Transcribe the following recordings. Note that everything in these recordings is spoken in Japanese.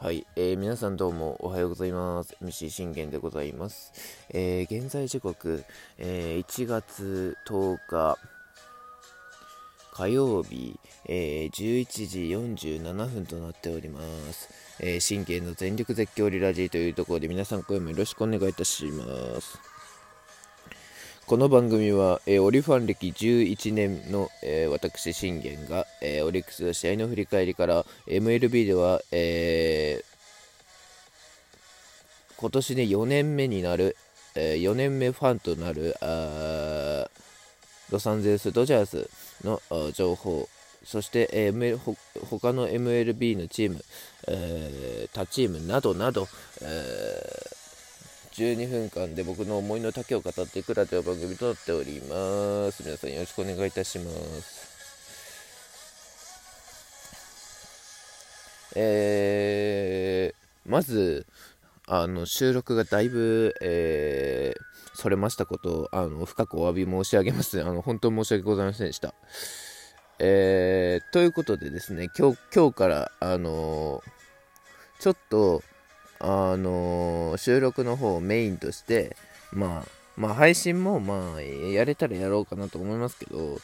はい、えー、皆さんどうもおはようございます。MC 信玄でございます。えー、現在時刻、えー、1月10日火曜日、えー、11時47分となっております。えー、信玄の全力絶叫リラジーというところで皆さん声もよろしくお願いいたします。この番組は、えー、オリファン歴11年の、えー、私、信玄が、えー、オリックスの試合の振り返りから、MLB では、え今年で4年目になる、え4年目ファンとなるあロサンゼルス・ドジャースの情報、そして、えー、他の MLB のチーム、え他チームなどなど、えー12分間で僕の思いの丈を語っていくラジオ番組となっております。皆さんよろしくお願いいたします。えー、まず、あの収録がだいぶ、えー、それましたことをあの深くお詫び申し上げます。あの本当申し訳ございませんでした。えー、ということでですね、今日今日から、あのちょっと、あのー、収録の方をメインとして、まあ、まあ、配信も、まあ、やれたらやろうかなと思いますけど、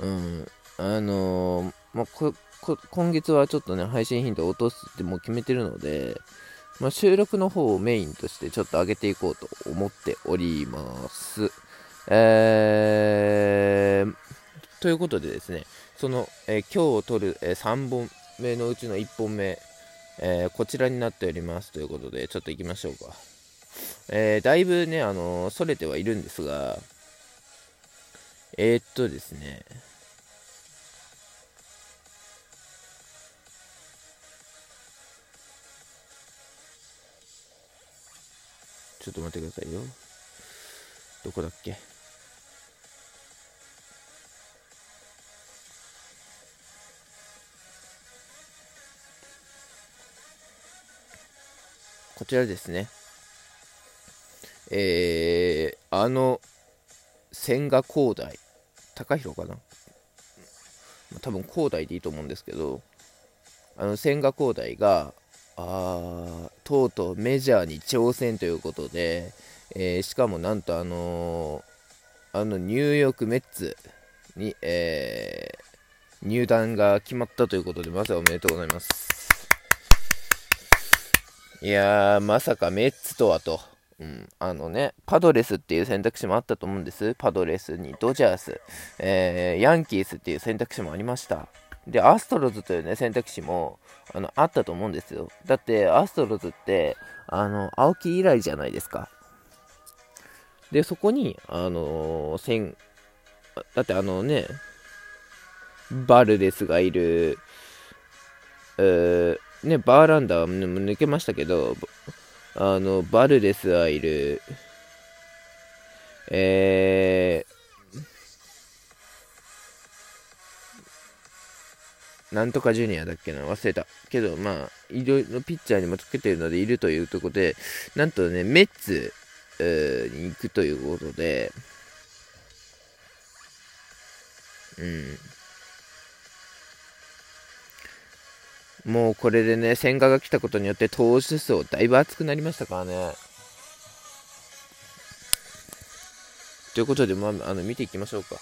うん、あのー、まあ、今月はちょっとね、配信頻度を落とすってもう決めてるので、まあ、収録の方をメインとしてちょっと上げていこうと思っております。えー、ということでですね、その、えー、今日撮る、えー、3本目のうちの1本目、えー、こちらになっておりますということで、ちょっと行きましょうか。えー、だいぶね、あのー、それてはいるんですが、えー、っとですね、ちょっと待ってくださいよ。どこだっけ？こちらですね。えー、あの、千賀滉大、高弘かな？多分滉大でいいと思うんですけど、あの千賀滉大が、あとうとうメジャーに挑戦ということで、えー、しかもなんとあのー、あのニューヨークメッツに、えー、入団が決まったということで、まずはおめでとうございます。いやー、まさかメッツとはと。うん、あのね、パドレスっていう選択肢もあったと思うんです。パドレスにドジャース、えー、ヤンキースっていう選択肢もありました。で、アストロズというね、選択肢もあのあったと思うんですよ。だって、アストロズって、あの、青木以来じゃないですか。で、そこに、あのー、だってあのね、バルデスがいる、ね、バーランダーも抜けましたけど、あの、バルデスはいる、えー、なんとかジュニアだっけな？忘れた。けど、まあ、いろいろピッチャーにもつけてるのでいるというところで、なんとね、メッツ、に行くということで、うん。もうこれでね、千賀が来たことによって投手層だいぶ厚くなりましたからね。ということで、まあ、あの見ていきましょうか。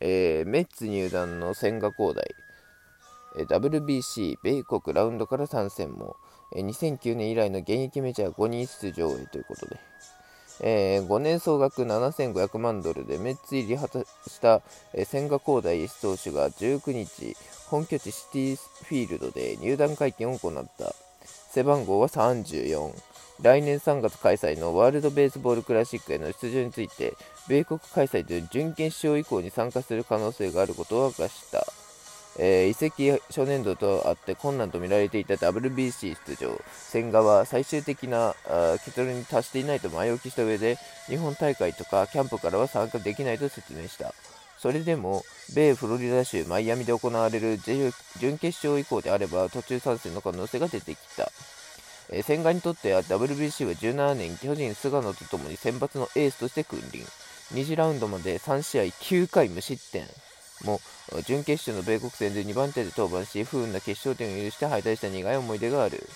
えー、メッツ入団の千賀滉大、えー、WBC 米国ラウンドから参戦も、えー、2009年以来の現役メジャー5人出場へということで。えー、5年総額7500万ドルでメッツ入り果たした、えー、千賀滉大投手が19日、本拠地シティフィールドで入団会見を行った。背番号は34。来年3月開催のワールドベースボールクラシックへの出場について、米国開催という準決勝以降に参加する可能性があることを明かした。えー、移籍初年度とあって困難と見られていた WBC 出場、千賀は最終的な結論に達していないと前置きした上で、日本大会とかキャンプからは参加できないと説明した。それでも、米フロリダ州マイアミで行われる準決勝以降であれば途中参戦の可能性が出てきた。えー、千賀にとっては WBC は17年、巨人菅野とともに選抜のエースとして君臨。2次ラウンドまで3試合9回無失点。も準決勝の米国戦で2番手で登板し不運な決勝点を許して敗退した苦い思い出がある、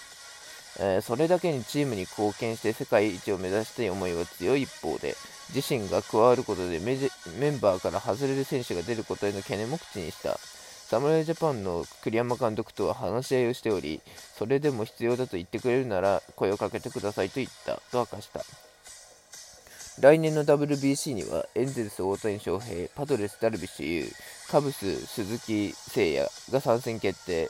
えー、それだけにチームに貢献して世界一を目指したい思いは強い一方で自身が加わることでメンバーから外れる選手が出ることへの懸念も口にした。侍ジャパンの栗山監督とは話し合いをしておりそれでも必要だと言ってくれるなら声をかけてくださいと言った。と明かした。来年の WBC にはエンゼルス大谷翔平、パドレスダルビッシュ有、カブス鈴木誠也が参戦決定。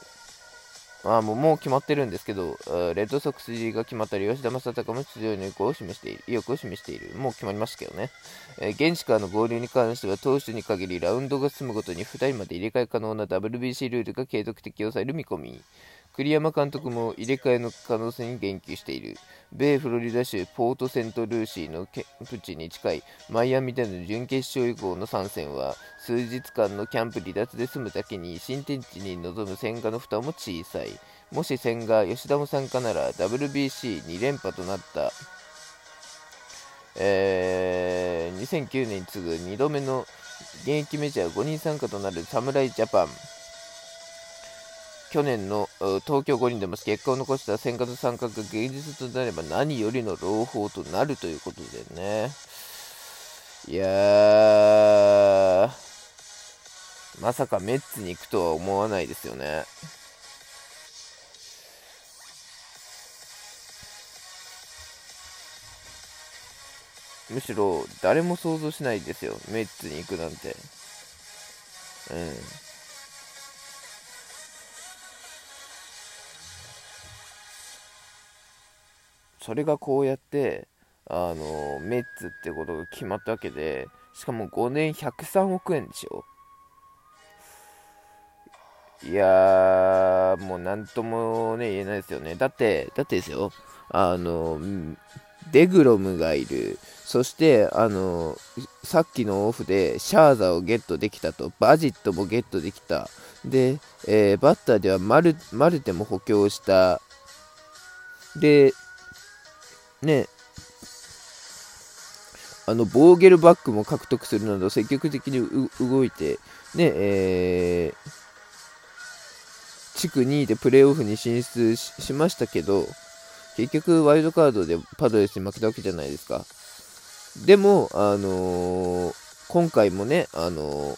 まあもうもう決まってるんですけど、レッドソックス入りが決まったり、吉田正尚も出場の意向を示している、意欲を示している。もう決まりましたけどね。えー、現地からの合流に関しては、投手に限りラウンドが進むごとに2人まで入れ替え可能な WBC ルールが継続的をされる見込み。栗山監督も入れ替えの可能性に言及している。米フロリダ州ポートセントルーシーのキャンプ地に近いマイアミでの準決勝以降の参戦は数日間のキャンプ離脱で済むだけに新天地に臨む千賀の負担も小さい。もし千賀、吉田も参加なら WBC2 連覇となった、えー、2009年に次ぐ2度目の現役メジャー5人参加となる侍ジャパン。去年の東京五輪でも結果を残した千賀参加が現実となれば何よりの朗報となるということでね。いやー、まさかメッツに行くとは思わないですよね。むしろ誰も想像しないですよ、メッツに行くなんて。うん。それがこうやってあのメッツってことが決まったわけでしかも5年103億円でしょ。いやーもう何ともね言えないですよね。だってだってですよ。あのデグロムがいる。そしてあのさっきのオフでシャーザをゲットできたと。バジットもゲットできた。で、えー、バッターではマルマルテも補強した。でね、あの、ボーゲルバックも獲得するなど積極的に動いて、ね、えー、地区2位でプレーオフに進出しましたけど、結局ワイルドカードでパドレスに負けたわけじゃないですか。でも、あのー、今回もね、あのー、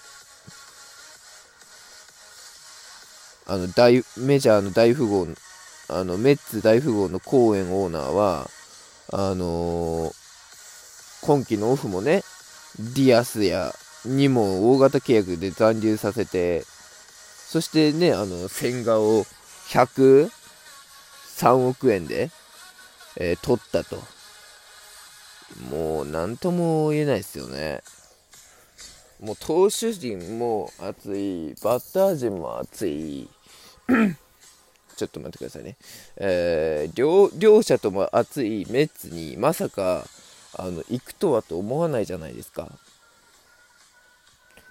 あの大メジャーの大富豪あのメッツ大富豪のコーエンオーナーはあのー、今季のオフもね、ディアスやにも大型契約で残留させて、そしてね、あの、千賀を103億円で、えー、取ったと。もう、なんとも言えないですよね。もう投手陣も熱い、バッター陣も熱い。ちょっと待ってくださいね。えー、両両者とも熱いメッツにまさかあの行くとはと思わないじゃないですか。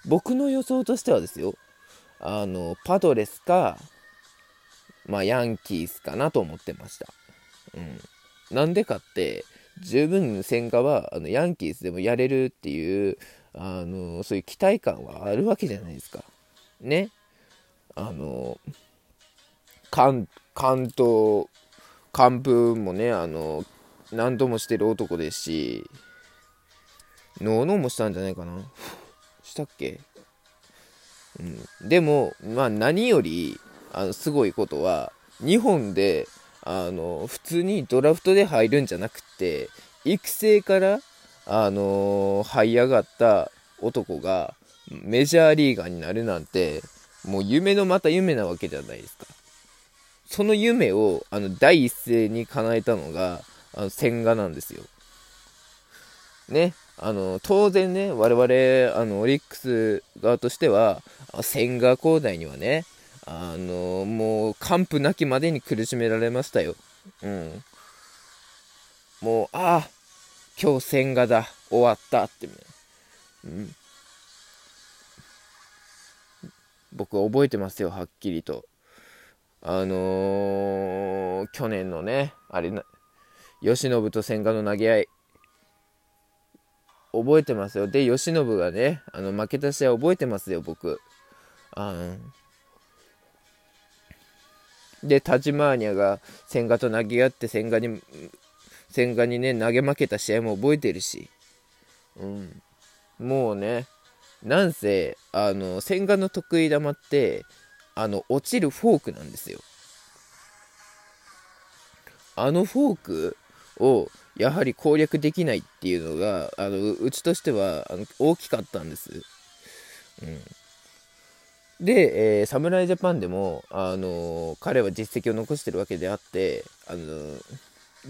僕の予想としてはですよ、あのパドレスか、まあ、ヤンキースかなと思ってました。うん、なんでかって、十分千賀はあのヤンキースでもやれるっていうあのそういう期待感はあるわけじゃないですか。ね。あの関関東完封もねあの何度もしてる男ですしノーノーもしたんじゃないかな。したっけ、うん、でもまあ何よりあのすごいことは日本であの普通にドラフトで入るんじゃなくて育成からあの這い上がった男がメジャーリーガーになるなんてもう夢のまた夢なわけじゃないですか。その夢をあの第一声に叶えたのがあの千賀なんですよ。ね、あの当然ね、我々あのオリックス側としては、千賀滉大にはね、あのもう完膚なきまでに苦しめられましたよ。うん。もう、ああ、今日千賀だ、終わったって、うん。僕覚えてますよ、はっきりと。あのー、去年のね、あれな、慶喜と千賀の投げ合い、覚えてますよ。で、慶喜がね、あの負けた試合覚えてますよ、僕。あで、タジマーニャが千賀と投げ合って千賀に、千賀にね、投げ負けた試合も覚えてるし、うん。もうね、なんせ、あの、千賀の得意球って、あの、落ちるフォークなんですよ。あのフォークをやはり攻略できないっていうのがあのうちとしてはあの大きかったんです。うん、で、えー、侍ジャパンでも、あのー、彼は実績を残してるわけであって、あのー、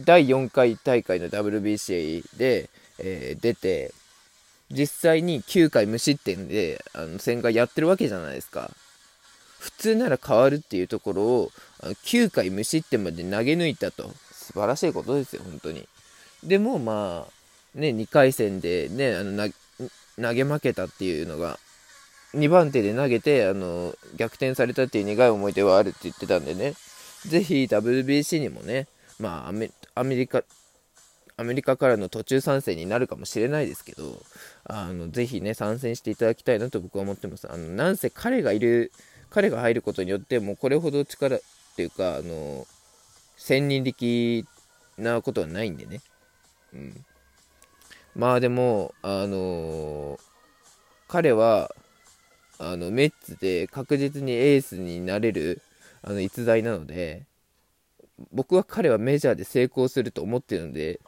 第4回大会の WBC で、え出て実際に9回無失点であの戦がやってるわけじゃないですか。普通なら変わるっていうところを9回無失点まで投げ抜いたと。素晴らしいことですよ本当に。でもまあね2回戦でねあの投げ負けたっていうのが2番手で投げてあの逆転されたっていう苦い思い出はあるって言ってたんでね。ぜひ WBC にもねまあアメアメリカアメリカからの途中参戦になるかもしれないですけど、あのぜひね、参戦していただきたいなと僕は思ってます。あのなんせ彼がいる彼が入ることによって、もうこれほど力っていうか、あの、千人力なことはないんでね。うん。まあでも、あの彼は、あの、メッツで確実にエースになれる、あの、逸材なので、僕は彼はメジャーで成功すると思ってるので、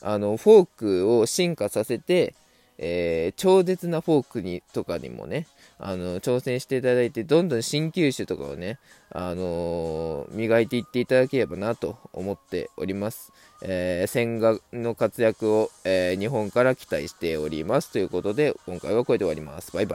あの、フォークを進化させて、えー、超絶なフォークにとかにもね、あの挑戦していただいて、どんどん新球種とかをね、あのー、磨いていっていただければなと思っております。えー、千賀の活躍を、え日本から期待しております。ということで、今回はこれで終わります。バイバイ。